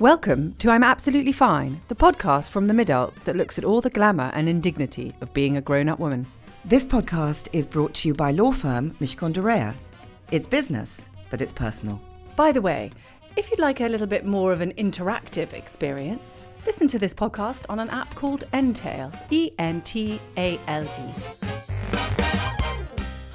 Welcome to I'm Absolutely Fine, the podcast from the Midult that looks at all the glamour and indignity of being a grown-up woman. This podcast is brought to you by law firm Mishcon de Reya. It's business, but it's personal. By the way, if you'd like a little bit more of an interactive experience, listen to this podcast on an app called Entale, E N T A L E.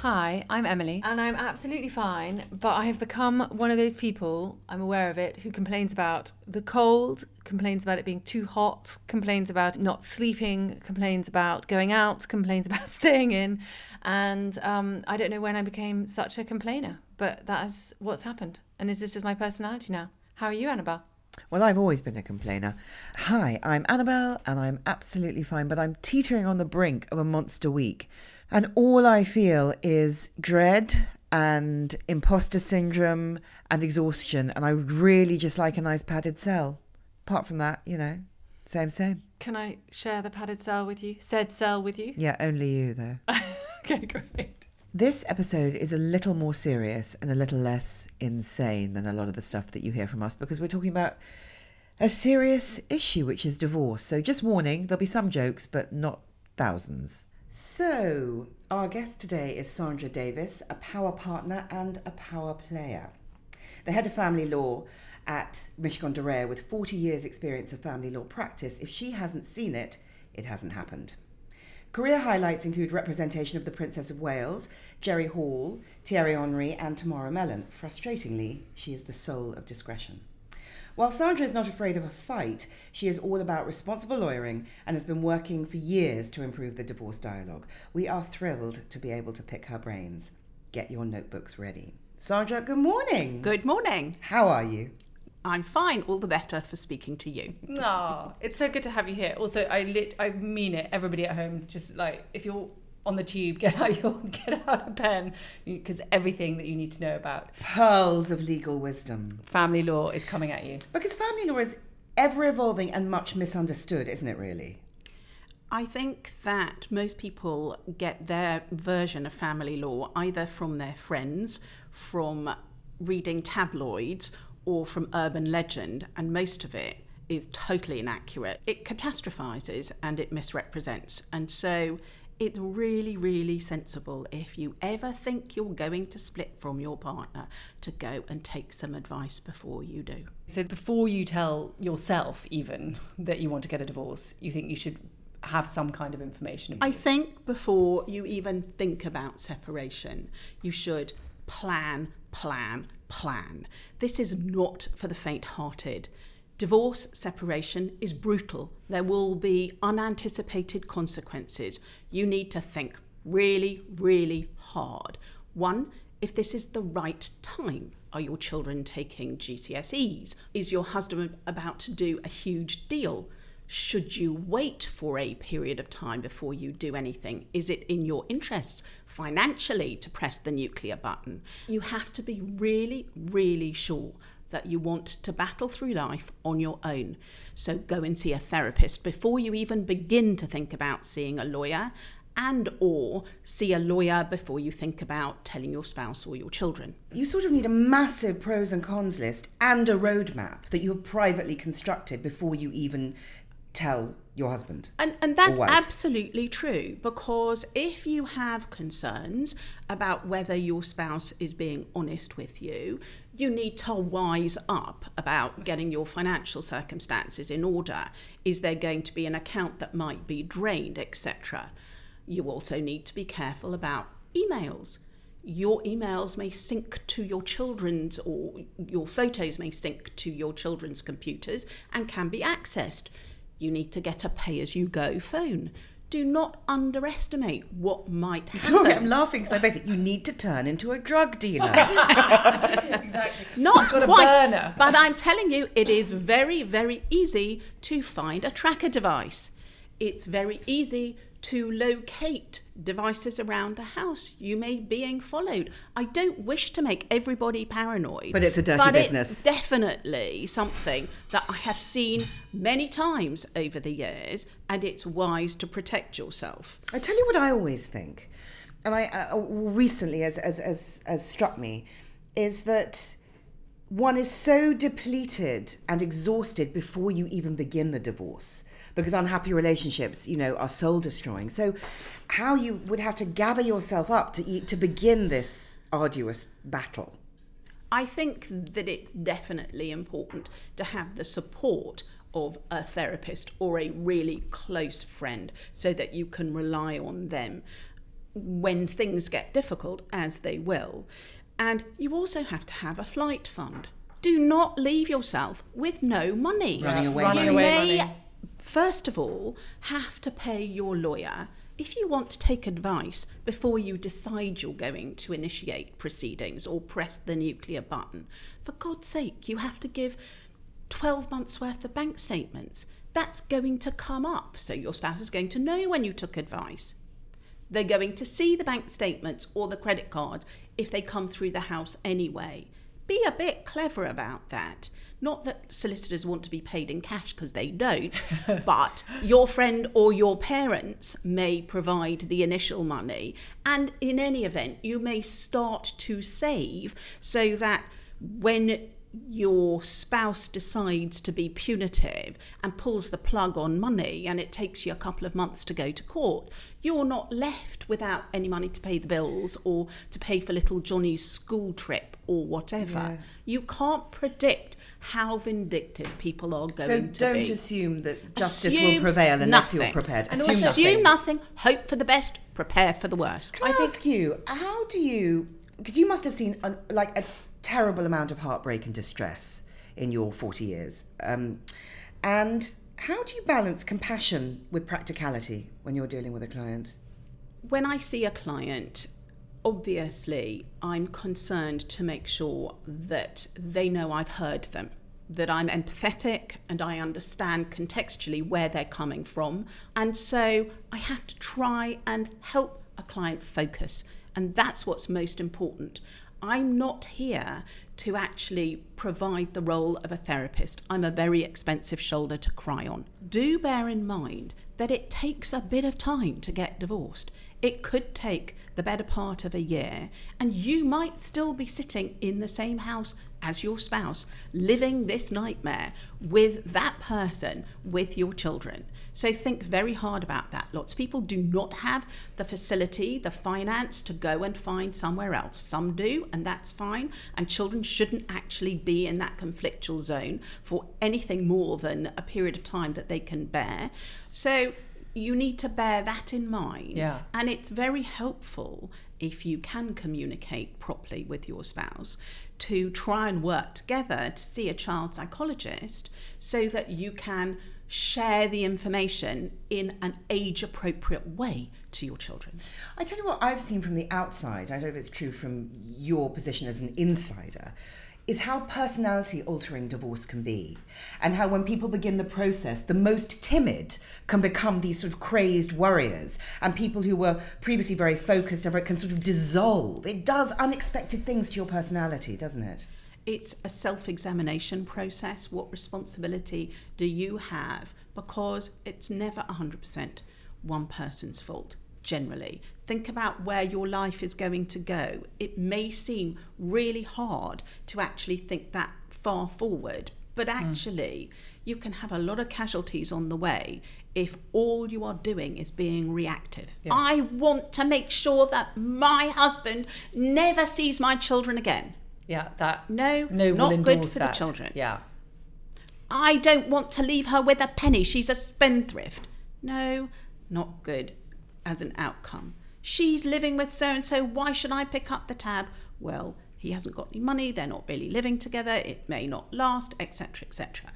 Hi, I'm Emily, and I'm absolutely fine, but I have become one of those people, I'm aware of it, who complains about the cold, complains about it being too hot, complains about not sleeping, complains about going out, complains about staying in, and um, I don't know when I became such a complainer, but that is what's happened. And is this just my personality now? How are you, Annabelle? Well, I've always been a complainer. Hi, I'm Annabelle, and I'm absolutely fine, but I'm teetering on the brink of a monster week. And all I feel is dread and imposter syndrome and exhaustion. And I would really just like a nice padded cell. Apart from that, you know, same, same. Can I share the padded cell with you? Said cell with you? Yeah, only you, though. okay, great. This episode is a little more serious and a little less insane than a lot of the stuff that you hear from us because we're talking about a serious issue, which is divorce. So, just warning, there'll be some jokes, but not thousands. So, our guest today is Sandra Davis, a power partner and a power player. The head of family law at Mishcon de with 40 years' experience of family law practice. If she hasn't seen it, it hasn't happened. Career highlights include representation of the Princess of Wales, Jerry Hall, Thierry Henry, and Tamara Mellon. Frustratingly, she is the soul of discretion. While Sandra is not afraid of a fight, she is all about responsible lawyering and has been working for years to improve the divorce dialogue. We are thrilled to be able to pick her brains. Get your notebooks ready. Sandra, good morning. Good morning. How are you? I'm fine, all the better for speaking to you. Oh, it's so good to have you here. Also, I lit, I mean it. Everybody at home, just like if you're on the tube, get out your get out a pen because everything that you need to know about Pearls of legal wisdom. family law is coming at you. Because family law is ever evolving and much misunderstood, isn't it, really? I think that most people get their version of family law either from their friends, from reading tabloids, or from urban legend, and most of it is totally inaccurate. It catastrophizes and it misrepresents. And so it's really, really sensible if you ever think you're going to split from your partner to go and take some advice before you do. So before you tell yourself even that you want to get a divorce, you think you should have some kind of information. I think before you even think about separation, you should plan, plan, plan. This is not for the faint hearted. Divorce separation is brutal. There will be unanticipated consequences. You need to think really, really hard. One, if this is the right time. Are your children taking GCSEs? Is your husband about to do a huge deal? Should you wait for a period of time before you do anything? Is it in your interests financially to press the nuclear button? You have to be really, really sure that you want to battle through life on your own. So go and see a therapist before you even begin to think about seeing a lawyer and or see a lawyer before you think about telling your spouse or your children. You sort of need a massive pros and cons list and a roadmap that you have privately constructed before you even tell your husband. And, and that's absolutely true because if you have concerns about whether your spouse is being honest with you, you need to wise up about getting your financial circumstances in order. Is there going to be an account that might be drained, etc.? You also need to be careful about emails. Your emails may sync to your children's, or your photos may sync to your children's computers and can be accessed. You need to get a pay as you go phone. Do not underestimate what might happen. Sorry, I'm laughing because I basically you need to turn into a drug dealer. exactly. Not got a quite, burner. but I'm telling you, it is very, very easy to find a tracker device. It's very easy to locate devices around the house you may be being followed. I don't wish to make everybody paranoid, But it's a dirty but business. It's definitely something that I have seen many times over the years, and it's wise to protect yourself. I tell you what I always think, and I uh, recently as as as as struck me, is that one is so depleted and exhausted before you even begin the divorce because unhappy relationships, you know, are soul destroying. So, how you would have to gather yourself up to to begin this arduous battle. I think that it's definitely important to have the support of a therapist or a really close friend so that you can rely on them when things get difficult, as they will. And you also have to have a flight fund. Do not leave yourself with no money. Running away you Running away may, money. First of all, have to pay your lawyer if you want to take advice before you decide you're going to initiate proceedings or press the nuclear button. For God's sake, you have to give 12 months worth of bank statements. That's going to come up, so your spouse is going to know when you took advice. They're going to see the bank statements or the credit cards if they come through the house anyway. Be a bit clever about that. Not that solicitors want to be paid in cash because they don't, but your friend or your parents may provide the initial money. And in any event, you may start to save so that when your spouse decides to be punitive and pulls the plug on money and it takes you a couple of months to go to court, you're not left without any money to pay the bills or to pay for little Johnny's school trip or whatever. Yeah. You can't predict how vindictive people are going So to be. So don't assume that justice will prevail unless you're prepared. And assume assume nothing. nothing, hope for the best, prepare for the worst. Can I, ask you, how do you, because you must have seen a, like a terrible amount of heartbreak and distress in your 40 years. Um, and how do you balance compassion with practicality when you're dealing with a client? when I see a client, obviously I'm concerned to make sure that they know I've heard them, that I'm empathetic and I understand contextually where they're coming from. And so I have to try and help a client focus. And that's what's most important. I'm not here to actually provide the role of a therapist. I'm a very expensive shoulder to cry on. Do bear in mind that it takes a bit of time to get divorced. It could take the better part of a year, and you might still be sitting in the same house as your spouse, living this nightmare with that person, with your children. So think very hard about that. Lots of people do not have the facility, the finance to go and find somewhere else. Some do, and that's fine. And children shouldn't actually be in that conflictual zone for anything more than a period of time that they can bear. So you need to bear that in mind. Yeah. And it's very helpful if you can communicate properly with your spouse to try and work together to see a child psychologist so that you can share the information in an age appropriate way to your children. I tell you what I've seen from the outside, I don't know if it's true from your position as an insider, is how personality altering divorce can be. And how when people begin the process, the most timid can become these sort of crazed warriors. And people who were previously very focused can sort of dissolve. It does unexpected things to your personality, doesn't it? It's a self examination process. What responsibility do you have? Because it's never 100% one person's fault, generally. Think about where your life is going to go. It may seem really hard to actually think that far forward, but hmm. actually, you can have a lot of casualties on the way if all you are doing is being reactive. I want to make sure that my husband never sees my children again. Yeah, that No, no not good for that. the children. Yeah. I don't want to leave her with a penny. She's a spendthrift. No, not good as an outcome. She's living with so and so. Why should I pick up the tab? Well, he hasn't got any money. They're not really living together. It may not last, etc., etc.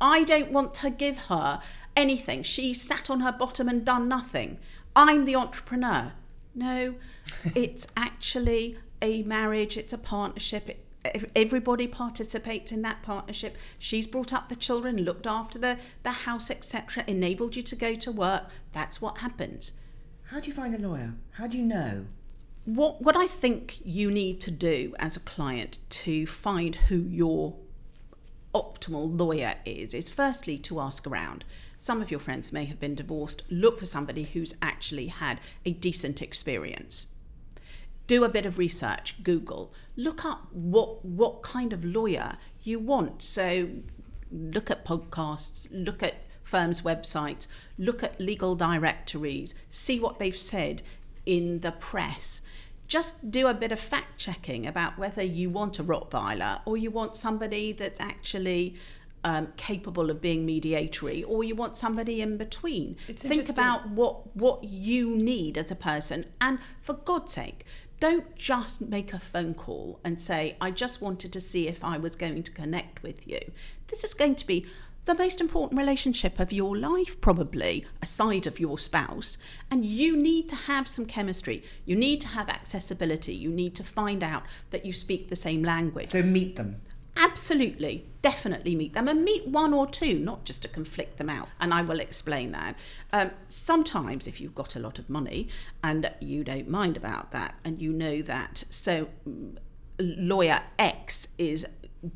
I don't want to give her anything. She sat on her bottom and done nothing. I'm the entrepreneur. No, it's actually a marriage, it's a partnership. It, everybody participates in that partnership. She's brought up the children, looked after the, the house, etc., enabled you to go to work. That's what happens. How do you find a lawyer? How do you know? What, what I think you need to do as a client to find who your optimal lawyer is, is firstly to ask around. Some of your friends may have been divorced. Look for somebody who's actually had a decent experience. do a bit of research, Google, look up what what kind of lawyer you want. So look at podcasts, look at firms' websites, look at legal directories, see what they've said in the press. Just do a bit of fact checking about whether you want a Rottweiler or you want somebody that's actually um, capable of being mediatory, or you want somebody in between. It's Think about what what you need as a person, and for God's sake, don't just make a phone call and say, "I just wanted to see if I was going to connect with you." This is going to be the most important relationship of your life, probably aside of your spouse, and you need to have some chemistry. You need to have accessibility. You need to find out that you speak the same language. So meet them. Absolutely, definitely meet them and meet one or two, not just to conflict them out. And I will explain that. Um, sometimes, if you've got a lot of money and you don't mind about that, and you know that, so mm, lawyer X is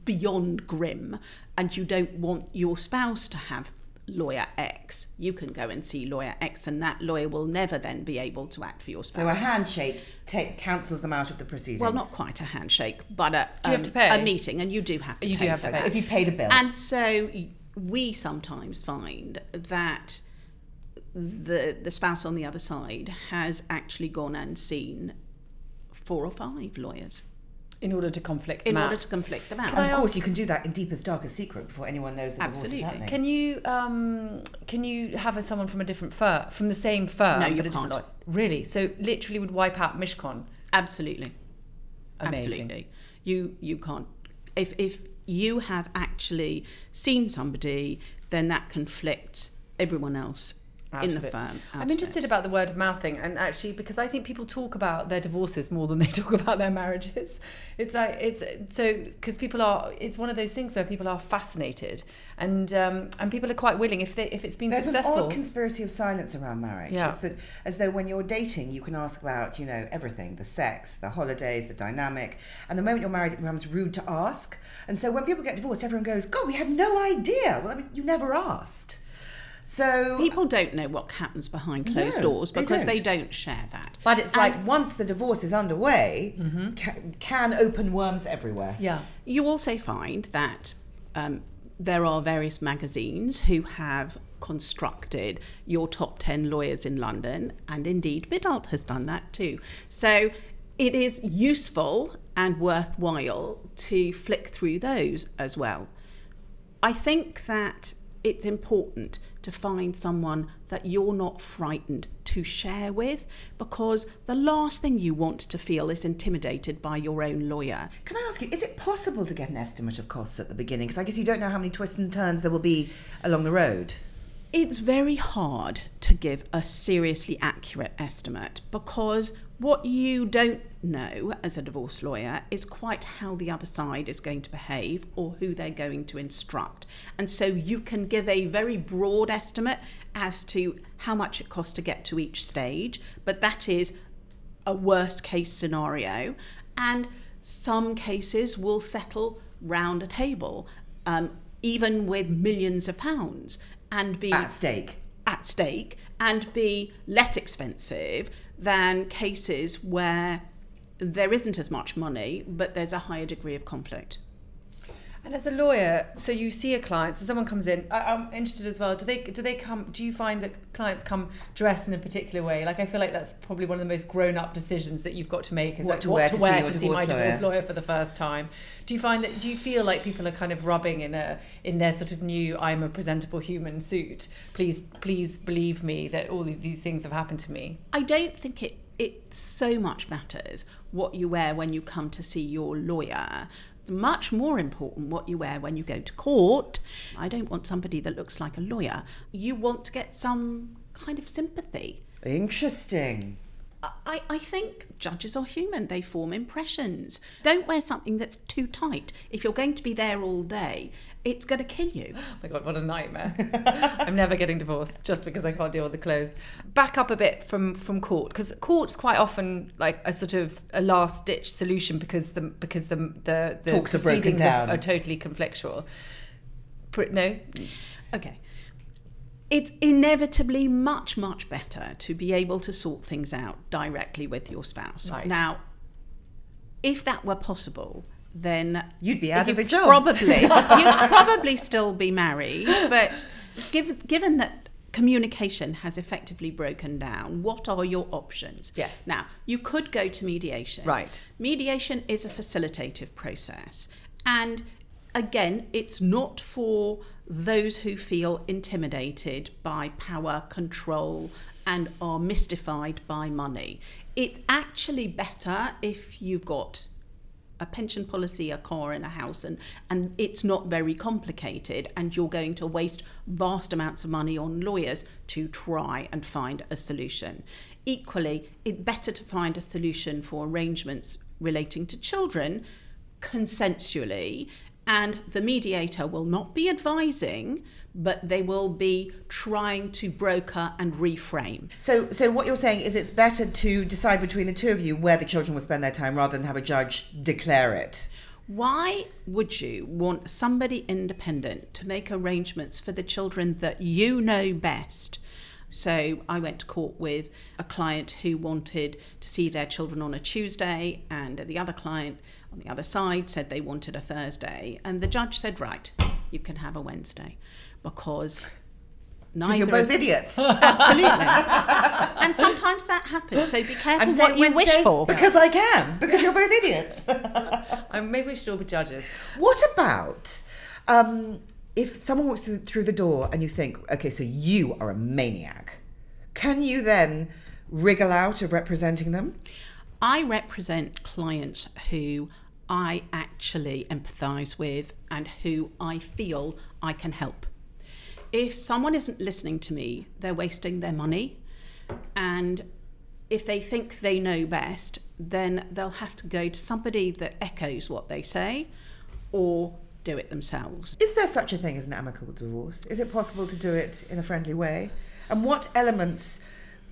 beyond grim, and you don't want your spouse to have lawyer X, you can go and see lawyer X, and that lawyer will never then be able to act for your spouse. So a handshake take, cancels them out of the proceedings. well, not quite a handshake, but a, Do you have um, to pay? a meeting, and you do have to You do pay have for to that. pay. if you paid a bill. And so we sometimes find that the the spouse on the other side has actually gone and seen four or five lawyers in order to conflict them in them order to conflict them out. and of course, you can do that in deepest, darkest secret before anyone knows that Absolutely. divorce is happening. Can you um, can you have a, someone from a different firm, from the same firm? No, you but a different can't. law- Really? So literally would wipe out Mishcon. Absolutely. Amazing. Absolutely. You you can't if if you have actually seen somebody, then that conflicts everyone else Out in of the it. firm. I'm interested it. about the word of mouth thing, and actually because I think people talk about their divorces more than they talk about their marriages. It's like it's so because people are. It's one of those things where people are fascinated, and um, and people are quite willing if they if it's been There's successful. an odd conspiracy of silence around marriage. Yeah. It's that, as though when you're dating, you can ask about, you know, everything the sex, the holidays, the dynamic. And the moment you're married, it becomes rude to ask. And so when people get divorced, everyone goes, God, we had no idea. Well, I mean, you never asked. So. People don't know what happens behind closed No, doors because they don't. don't share that. but it's And like once the divorce is underway, ca- can open worms everywhere. yeah. you also find that um, there are various magazines who have constructed your top 10 lawyers in London, and indeed Midult has done that too. So it is useful and worthwhile to flick through those as well. I think that it's important to find someone that you're not frightened to share with because the last thing you want to feel is intimidated by your own lawyer. Can I ask you, is it possible to get an estimate of costs at the beginning? Because I guess you don't know how many twists and turns there will be along the road. It's very hard to give a seriously accurate estimate because what you don't know as a divorce lawyer is quite how the other side is going to behave or who they're going to instruct. And so you can give a very broad estimate as to how much it costs to get to each stage, but that is a worst case scenario. And some cases will settle round a table, um, even with millions of pounds, and be At stake. at stake and be less expensive than cases where there isn't as much money, but there's a higher degree of conflict. And as a lawyer, so you see a client, so someone comes in. I, I'm interested as well. Do they do they come? Do you find that clients come dressed in a particular way? Like I feel like that's probably one of the most grown up decisions that you've got to make is What like to what wear to to wear see to see my divorce divorce lawyer. lawyer for the first time. Do you find that? Do you feel like people are kind of rubbing in a in their sort of new I'm a presentable human suit? Please, please believe me that all of these things have happened to me. I don't think it it so much matters what you wear when you come to see your lawyer. Much more important what you wear when you go to court. I don't want somebody that looks like a lawyer. You want to get some kind of sympathy. Interesting. I, I think judges are human. They form impressions. Don't wear something that's too tight. If you're going to be there all day, it's going to kill you. Oh my god, what a nightmare! I'm never getting divorced just because I can't deal with the clothes. Back up a bit from from court because court's quite often like a sort of a last ditch solution because the because the the, the Talks are proceedings down. Are, are totally conflictual. No, Okay. It's inevitably much, much better to be able to sort things out directly with your spouse. Right. Now, if that were possible, then You'd be out of you'd a job. Probably, you'd probably still be married. But give, given that communication has effectively broken down, what are your options? Yes. Now you could go to mediation. Right. Mediation is a facilitative process, and again, it's not for those who feel intimidated by power, control, and are mystified by money. It's actually better if you've got a pension policy, a car, and a house, and, and it's not very complicated, and you're going to waste vast amounts of money on lawyers to try and find a solution. Equally, it's better to find a solution for arrangements relating to children consensually, and the mediator will not be advising, but they will be trying to broker and reframe. So, so what you're saying is it's better to decide between the two of you where the children will spend their time rather than have a judge declare it. Why would you want somebody independent to make arrangements for the children that you know best? So I went to court with a client who wanted to see their children on a Tuesday, and the other client on the other side said they wanted a Thursday. And the judge said, Right, you can have a Wednesday because Because neither you're both idiots. Absolutely. and sometimes that happens. So be careful I'm what saying you wish for. because I can. Because you're both idiots. Maybe we should all be judges. What about um, if someone walks through, through the door and you think, okay, so you are a maniac? Can you then wriggle out of representing them? I represent clients who I actually empathise with and who I feel I can help. If someone isn't listening to me, they're wasting their money. And if they think they know best, then they'll have to go to somebody that echoes what they say or do it themselves. Is there such a thing as an amicable divorce? Is it possible to do it in a friendly way? And what elements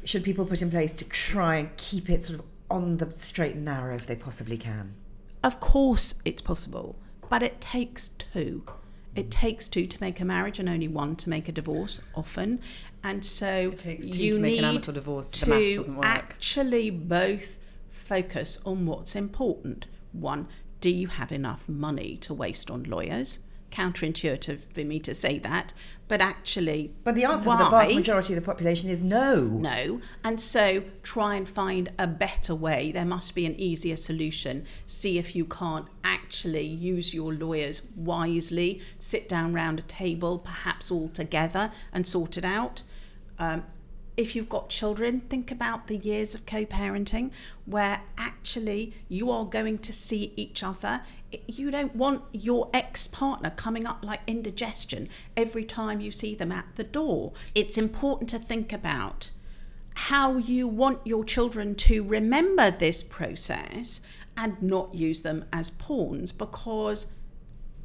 should people put in place to try and keep it sort of on the straight and narrow if they possibly can? Of course, it's possible, but it takes two. It takes two to make a marriage and only one to make a divorce often. And so It takes two you to make an amicable divorce. To maths doesn't work. actually both focus on what's important. One, do you have enough money to waste on lawyers? Counterintuitive for me to say that, but actually, But the answer for the vast majority of the population is no. No. And so try and find a better way. There must be an easier solution. See if you can't actually use your lawyers wisely, sit down round a table, perhaps all together, and sort it out. Um, if you've got children, think about the years of co parenting where actually you are going to see each other. You don't want your ex partner coming up like indigestion every time you see them at the door. It's important to think about how you want your children to remember this process and not use them as pawns because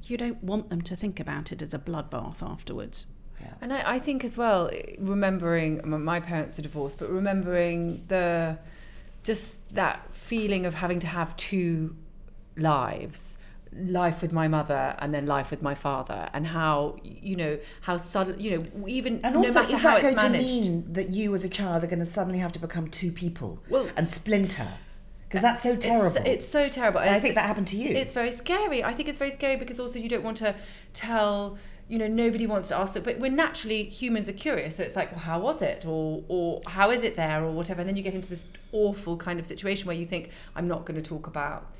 you don't want them to think about it as a bloodbath afterwards. And I, I think as well, remembering my parents are divorced, but remembering the just that feeling of having to have two lives life with my mother and then life with my father and how you know how sudden you know even And no also, matter is how that it's going managed to mean that you as a child are going to suddenly have to become two people Well- and splinter? Because that's so terrible. It's, so terrible. and I think that happened to you. It's very scary. I think it's very scary because also you don't want to tell. You know, nobody wants to ask that, but we're naturally humans are curious. So it's like, well, how was it, or or how is it there, or whatever. And then you get into this awful kind of situation where you think, I'm not going to talk about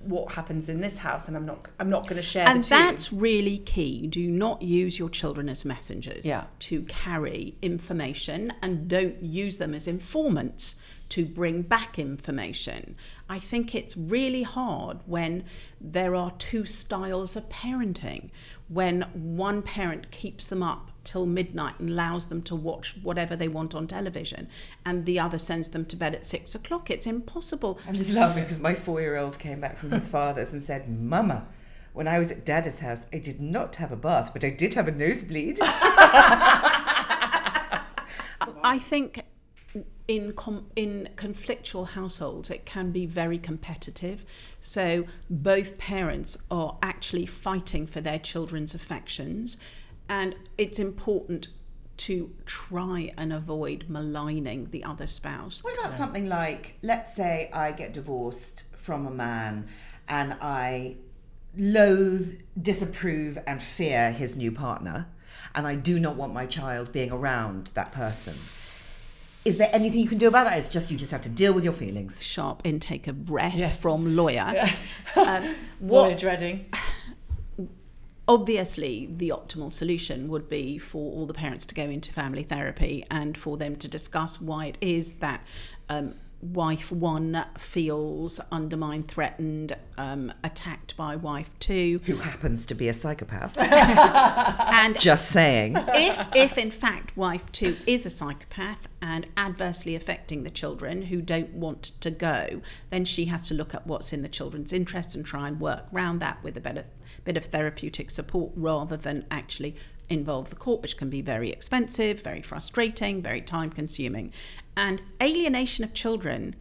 what happens in this house, and I'm not I'm not going to share and that's really key. Do not use your children as messengers Yeah. to carry information and don't use them as informants to bring back information. I think it's really hard when there are two styles of parenting. When one parent keeps them up till midnight and allows them to watch whatever they want on television, and the other sends them to bed at six o'clock. It's impossible. I'm just laughing because my four-year-old came back from his father's and said, "Mama, when I was at Dad's house, I did not have a bath, but I did have a nosebleed." I think in com- in conflictual households it can be very competitive. So both parents are actually fighting for their children's affections, and it's important to try and avoid maligning the other spouse. what about something like, let's say I get divorced from a man and I loathe, disapprove, and fear his new partner, and I do not want my child being around that person. Is there anything you can do about that? It's just you just have to deal with your feelings. Sharp intake of breath Yes. from lawyer. Yeah. Um, Lawyer what dreading. obviously the optimal solution would be for all the parents to go into family therapy and for them to discuss why it is that um, wife one feels undermined threatened um, attacked by wife two Who happens to be a psychopath? and just saying. if, if in fact wife two is a psychopath and adversely affecting the children who don't want to go, then she has to look at what's in the children's interest and try and work around that with a better bit of therapeutic support rather than actually involve the court, which can be very expensive, very frustrating, very time consuming. And alienation of children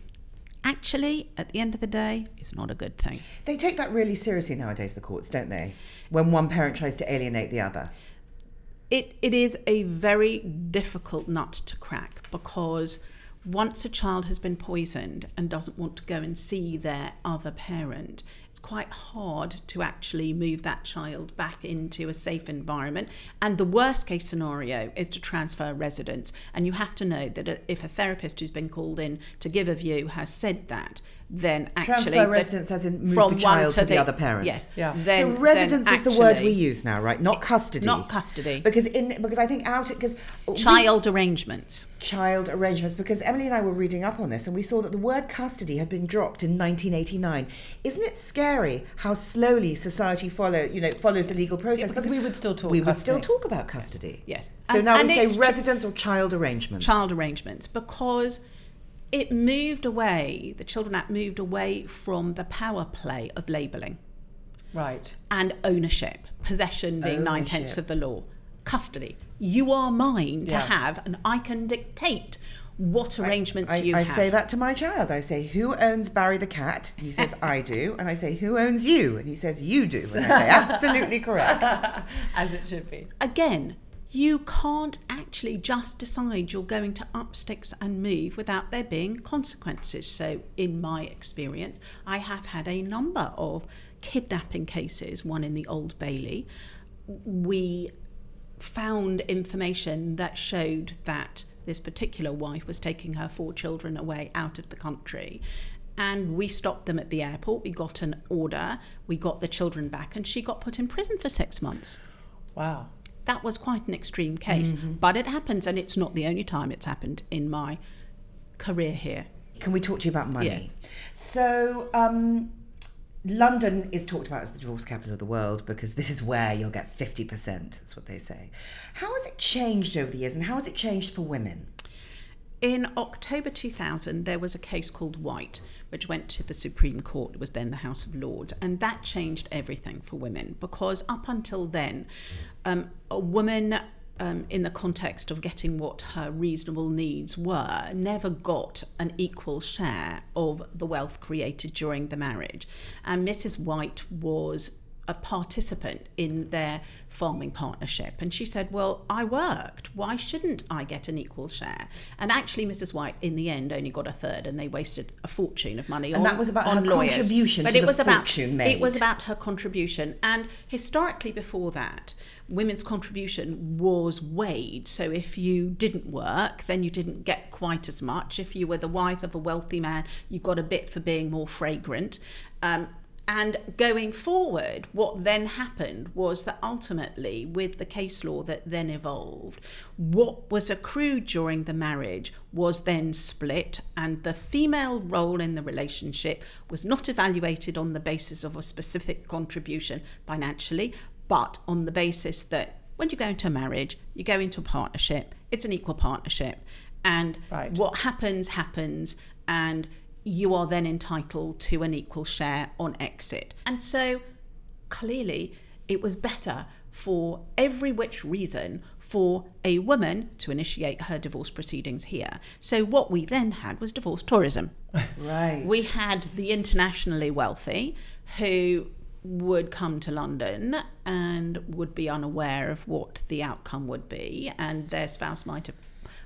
actually, at the end of the day, is not a good thing. They take that really seriously nowadays, the courts, don't they? When one parent tries to alienate the other. it, it is a very difficult nut to crack because once a child has been poisoned and doesn't want to go and see their other parent, it's quite hard to actually move that child back into a safe environment. And the worst case scenario is to transfer residence. And you have to know that if a therapist who's been called in to give a view has said that, then actually Transfer residence as in move from the one child to the other parent. Yes. Yeah. Then, so then residence is the word we use now, right? Not custody. Not custody. Because in because I think out because Child arrangements. child arrangements because Emily and I were reading up on this and we saw that the word custody had been dropped in 1989. Isn't it scary how slowly society follow you know follows the legal process? because we would still talk We would still talk about custody. Yes. So And- now and we say residence or child arrangements. child arrangements because it moved away, the Children Act moved away from the power play of labelling Right. and ownership, possession being nine tenths of the law, custody. You are mine to have, and I can dictate what arrangements I, you I have. say that to my child. I say, "Who owns Barry the cat?" And he says, "I do." And I say, "Who owns you?" And he says, "You do." And I say, "Absolutely correct." As it should be. Again, you can't actually just decide you're going to up sticks and move without there being consequences. So, in my experience, I have had a number of kidnapping cases, one in the Old Bailey. We found information that showed that this particular wife was taking her four children away out of the country. And we stopped them at the airport. We got an order. We got the children back, and she got put in prison for six months Wow. That was quite an extreme case, but it happens, and it's not the only time it's happened in my career here. Can we talk to you about money? Yes. So, um, London is talked about as the divorce capital of the world because this is where you'll get 50%. That's what they say. How has it changed over the years and how has it changed for women? In October 2000, there was a case called White, which went to the Supreme Court, it was then the House of Lords, and that changed everything for women because up until then, um, a woman um, in the context of getting what her reasonable needs were never got an equal share of the wealth created during the marriage. And Mrs. White was a participant in their farming partnership. And she said, Well, I worked. Why shouldn't I get an equal share? And actually, Mrs. White, in the end, only got a third, and they wasted a fortune of money And on that was about on her lawyers. contribution but to it was about, fortune It was about her contribution. And historically, before that, women's contribution was weighed. So if you didn't work, then you didn't get quite as much. If you were the wife of a wealthy man, you got a bit for being more fragrant. Um, and going forward, what then happened was that ultimately, with the case law that then evolved, what was accrued during the marriage was then split, and the female role in the relationship was not evaluated on the basis of a specific contribution financially, but on the basis that when you go into a marriage, you go into a partnership, it's an equal partnership. And Right. what happens, happens. And you are then entitled to an equal share on exit. And so clearly, it was better for every which reason for a woman to initiate her divorce proceedings here. So, what we then had was divorce tourism. Right. We had the internationally wealthy who would come to London and would be unaware of what the outcome would be, and their spouse might have,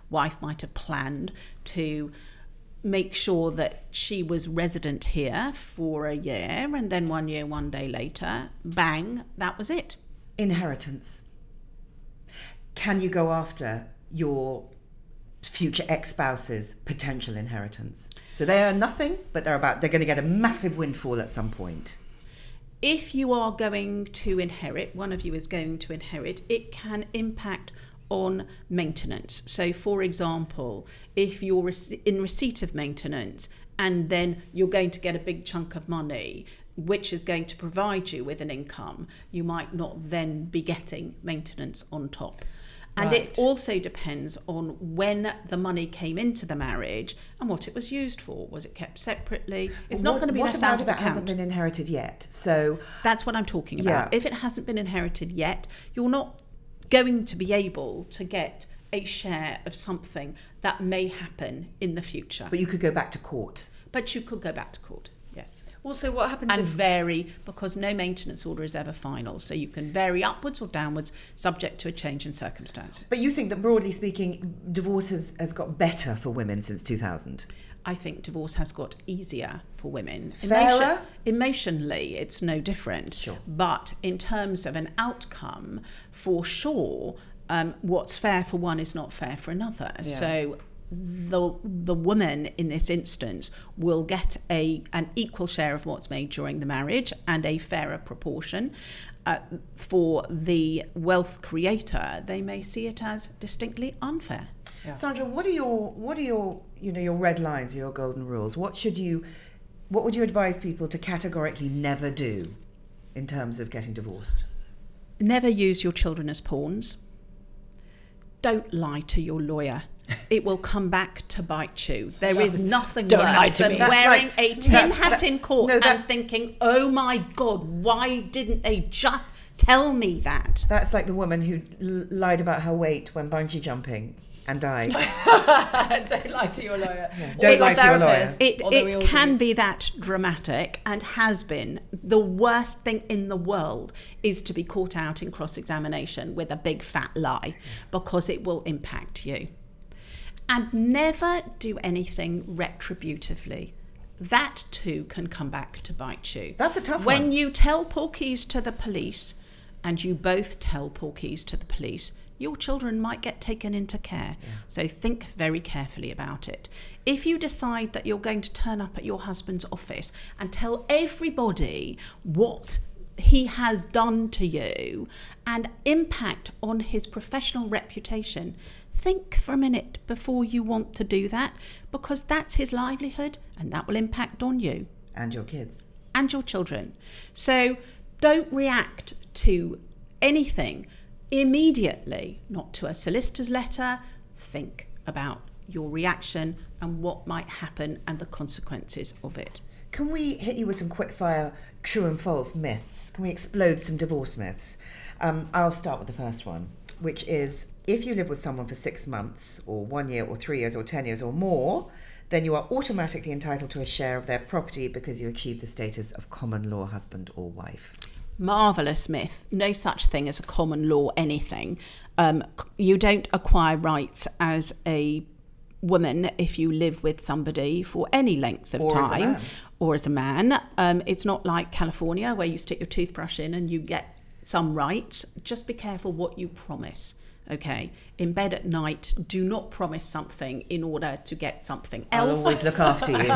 wife might have planned to make sure that she was resident here for a year and then one year one day later bang that was it Inheritance. Can you go after your future ex-spouse's potential inheritance? So they are nothing, but they're about they're going to get a massive windfall at some point. if you are going to inherit, one of you is going to inherit, it can impact on maintenance. So, for example, if you're in receipt of maintenance and then you're going to get a big chunk of money, which is going to provide you with an income, you might not then be getting maintenance on top. And Right. it also depends on when the money came into the marriage and what it was used for. Was it kept separately? It's not What- going to be What left about out if it hasn't been inherited yet? So That's what I'm talking about. Yeah. If it hasn't been inherited yet, you're not going to be able to get a share of something that may happen in the future. but you could go back to court. But you could go back to court, yes. Also, what happens And if vary because no maintenance order is ever final. So you can vary upwards or downwards subject to a change in circumstance. But you think that broadly speaking, divorce has, has got better for women since 2000? I think divorce has got easier for women. Fairer? emotionally, it's no different. Sure. But in terms of an outcome, for sure, um, what's fair for one is not fair for another. So the the woman in this instance will get a an equal share of what's made during the marriage and a fairer proportion. Uh, for the wealth creator, they may see it as distinctly unfair. Yeah. Sandra, what are your what are your you know your red lines, your golden rules? What should you what would you advise people to categorically never do in terms of getting divorced? Never use your children as pawns. Don't lie to your lawyer. It will come back to bite you. There is nothing Don't lie worse to than me. Wearing like- a tin hat that- in court no, that- and thinking, "Oh my God, why didn't they just tell me that?" That's like the woman who l- lied about her weight when bungee jumping and died. don't lie to your lawyer. Don't lie to your lawyer. It, it can do. be that dramatic and has been. The worst thing in the world is to be caught out in cross examination with a big fat lie because it will impact you. And never do anything retributively. That too can come back to bite you. That's a tough when one. you tell porkies to the police and you both tell porkies to the police, your children might get taken into care. So think very carefully about it. If you decide that you're going to turn up at your husband's office and tell everybody what he has done to you and impact on his professional reputation, think for a minute before you want to do that because that's his livelihood and that will impact on you and your kids. and your children. So don't react to anything immediately, not to a solicitor's letter. Think about your reaction and what might happen and the consequences of it. Can we hit you with some quick fire true and false myths? Can we explode some divorce myths? Um, I'll start with the first one, which is if you live with someone for six months, or one year, or three years, or 10 years, or more, then you are automatically entitled to a share of their property because you achieve the status of common law husband or wife. Marvellous myth. No such thing as a common law anything. Um, you don't acquire rights as a woman if you live with somebody for any length of Or time man. or as a man. Um, it's not like California where you stick your toothbrush in and you get some rights. Just be careful what you promise. Okay, in bed at night, do not promise something in order to get something I'll else. always look after you.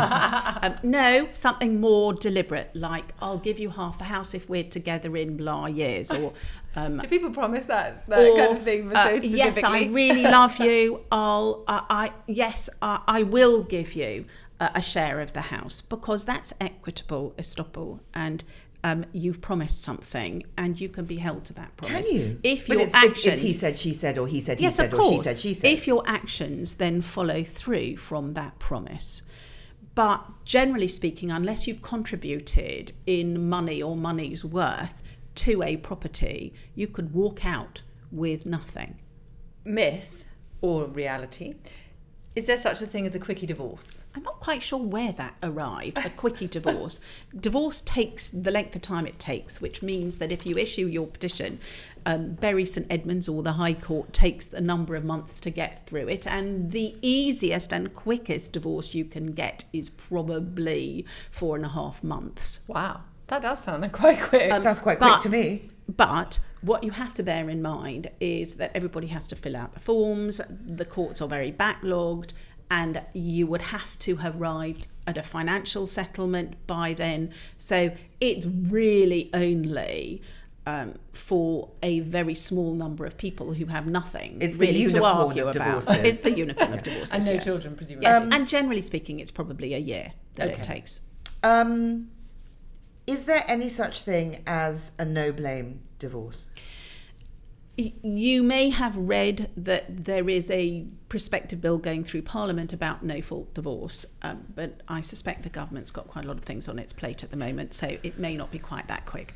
Um, no, something more deliberate, like I'll give you half the house if we're together in blah years, or um, Do people promise that that or, kind of thing so uh, specifically? yes, I really love you. I'll, uh, I yes, uh, I will give you a, a share of the house because that's equitable, estoppel, and um, you've promised something, and you can be held to that promise. Can promise. you? If But your it's, it's- actions, it's he said, she said, or he said, he yes, said, of or course. she said, she said. If your actions then follow through from that promise. But generally speaking, unless you've contributed in money or money's worth to a property, you could walk out with nothing. myth or reality Is there such a thing as a quickie divorce? I'm not quite sure where that arrived, a quickie divorce. divorce takes the length of time it takes, which means that if you issue your petition, um, Bury St Edmunds or the High Court takes a number of months to get through it. And the easiest and quickest divorce you can get is probably four and a half months. Wow, that does sound quite quick. It sounds quite quick but- to me. But what you have to bear in mind is that everybody has to fill out the forms, the courts are very backlogged, and you would have to have arrived at a financial settlement by then. So it's really only. Um, for a very small number of people who have nothing It's the really to unicorn argue of about. divorces. It's the unicorn of divorces. and no yes. children, presumably. Yes, Um, and generally speaking, it's probably a year that Okay. it takes. Um, is there any such thing as a no blame divorce? You may have read that there is a prospective bill going through Parliament about no fault divorce, um, but I suspect the government's got quite a lot of things on its plate at the moment, so it may not be quite that quick.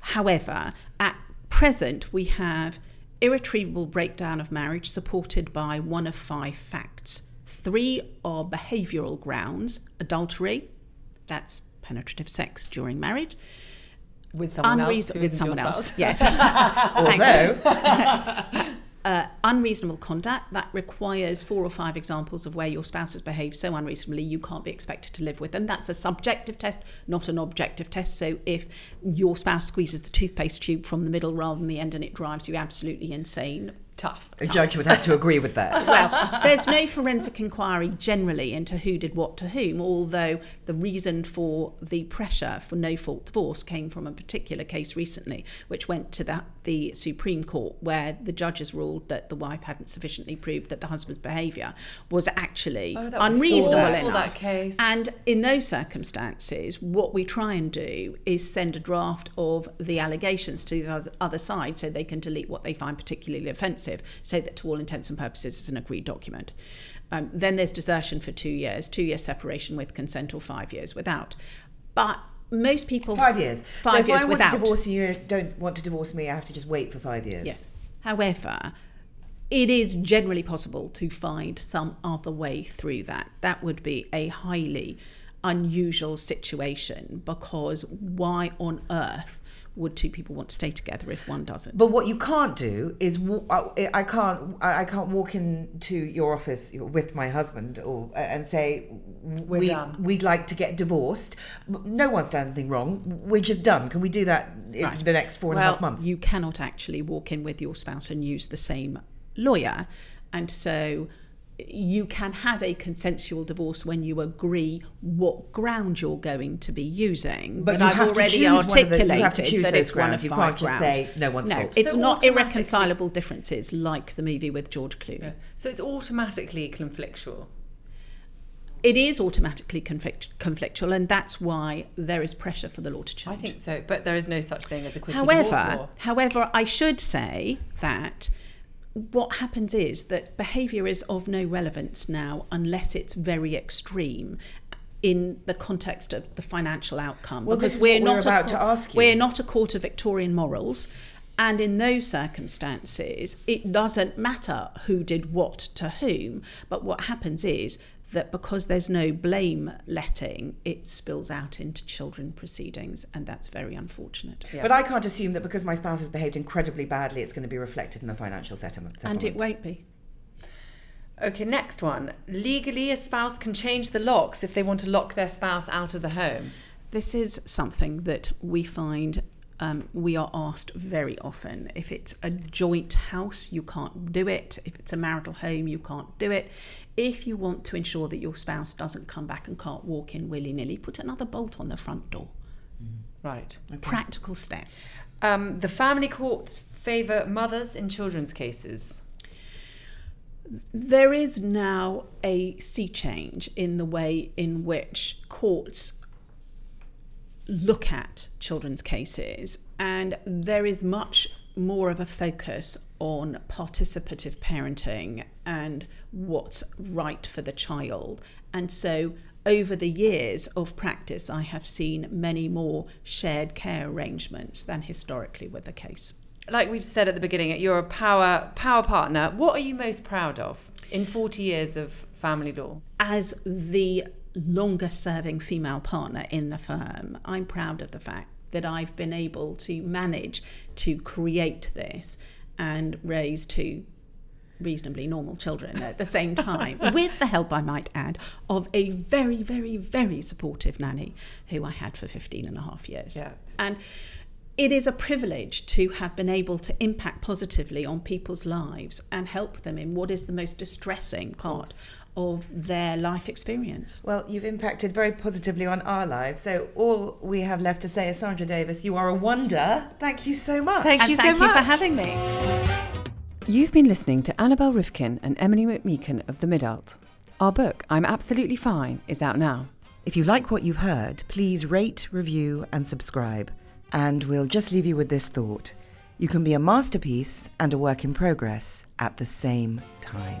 However, at present, we have irretrievable breakdown of marriage supported by one of five facts. Three are behavioural grounds adultery, that's penetrative sex during marriage. with someone else. With someone else, yes. Although, uh, unreasonable conduct that requires four or five examples of where your spouse has behaved so unreasonably you can't be expected to live with them. That's a subjective test, not an objective test. So if your spouse squeezes the toothpaste tube from the middle rather than the end and it drives you absolutely insane, Tough. a judge would have to agree with that. well, there's no forensic inquiry generally into who did what to whom, although the reason for the pressure for no fault divorce came from a particular case recently, which went to the, the Supreme Court, where the judges ruled that the wife hadn't sufficiently proved that the husband's behaviour was actually Oh, that was unreasonable awful, enough. that case. And in those circumstances, what we try and do is send a draft of the allegations to the other- other side so they can delete what they find particularly offensive, so that to all intents and purposes it's an agreed document. Um, then there's desertion for two years, two years separation with consent, or five years without. But most people Five years. Five so if years I want without. to divorce you don't want to divorce me, I have to just wait for five years. Yes. However, it is generally possible to find some other way through that. That would be a highly unusual situation because why on earth would two people want to stay together if one doesn't? But what you can't do is uh, I I can't I I can't walk into your office with my husband or uh, and say We're we done." we'd like to get divorced. No one's done anything wrong. We're just done. Can we do that in Right. the next four and a half months? You cannot actually walk in with your spouse and use the same lawyer. And so you can have a consensual divorce when you agree what ground you're going to be using. But you I've have to already choose one of the- you articulated have to choose that those it's one grounds. of You five can't just say no one's no, fault. It's So not irreconcilable differences like the movie with George Clooney. Yeah. So it's automatically conflictual. It is automatically conflict- conflictual, and that's why there is pressure for the law to change. I think so, but there is no such thing as a quickie divorce However, law. however, I should say that what happens is that behaviour is of no relevance now unless it's very extreme in the context of the financial outcome. Well, because we're we're not about to ask you. We're not a court of Victorian morals. And in those circumstances, it doesn't matter who did what to whom. But what happens is that because there's no blame letting, it spills out into children proceedings, and that's very unfortunate. Yeah. But I can't assume that because my spouse has behaved incredibly badly, it's going to be reflected in the financial settlement. And it won't be. Okay, next one. Legally, a spouse can change the locks if they want to lock their spouse out of the home. This is something that we find um, we are asked very often. If it's a joint house, you can't do it. If it's a marital home, you can't do it. If you want to ensure that your spouse doesn't come back and can't walk in willy nilly, put another bolt on the front door. Right. Practical step. Um, the family courts favour mothers in children's cases. There is now a sea change in the way in which courts look at children's cases, and there is much more of a focus on participative parenting and what's right for the child. And so, over the years of practice, I have seen many more shared care arrangements than historically were the case. Like we said at the beginning, you're a power power partner. What are you most proud of? in 40 years of family law? As the longest serving female partner in the firm, I'm proud of the fact that I've been able to manage to create this and raise two reasonably normal children at the same time, with the help, I might add, of a very, very, very supportive nanny who I had for 15 and a half years. Yeah. And it is a privilege to have been able to impact positively on people's lives and help them in what is the most distressing part of their life experience. Well, you've impacted very positively on our lives. So all we have left to say is Sandra Davis, you are a wonder. Thank you so much. Thank and you so thank you much. for having me. You've been listening to Annabel Rivkin and Emilie McMeekan of The Midult. Our book, I'm Absolutely Fine, is out now. If you like what you've heard, please rate, review, and subscribe. And we'll just leave you with this thought. You can be a masterpiece and a work in progress at the same time.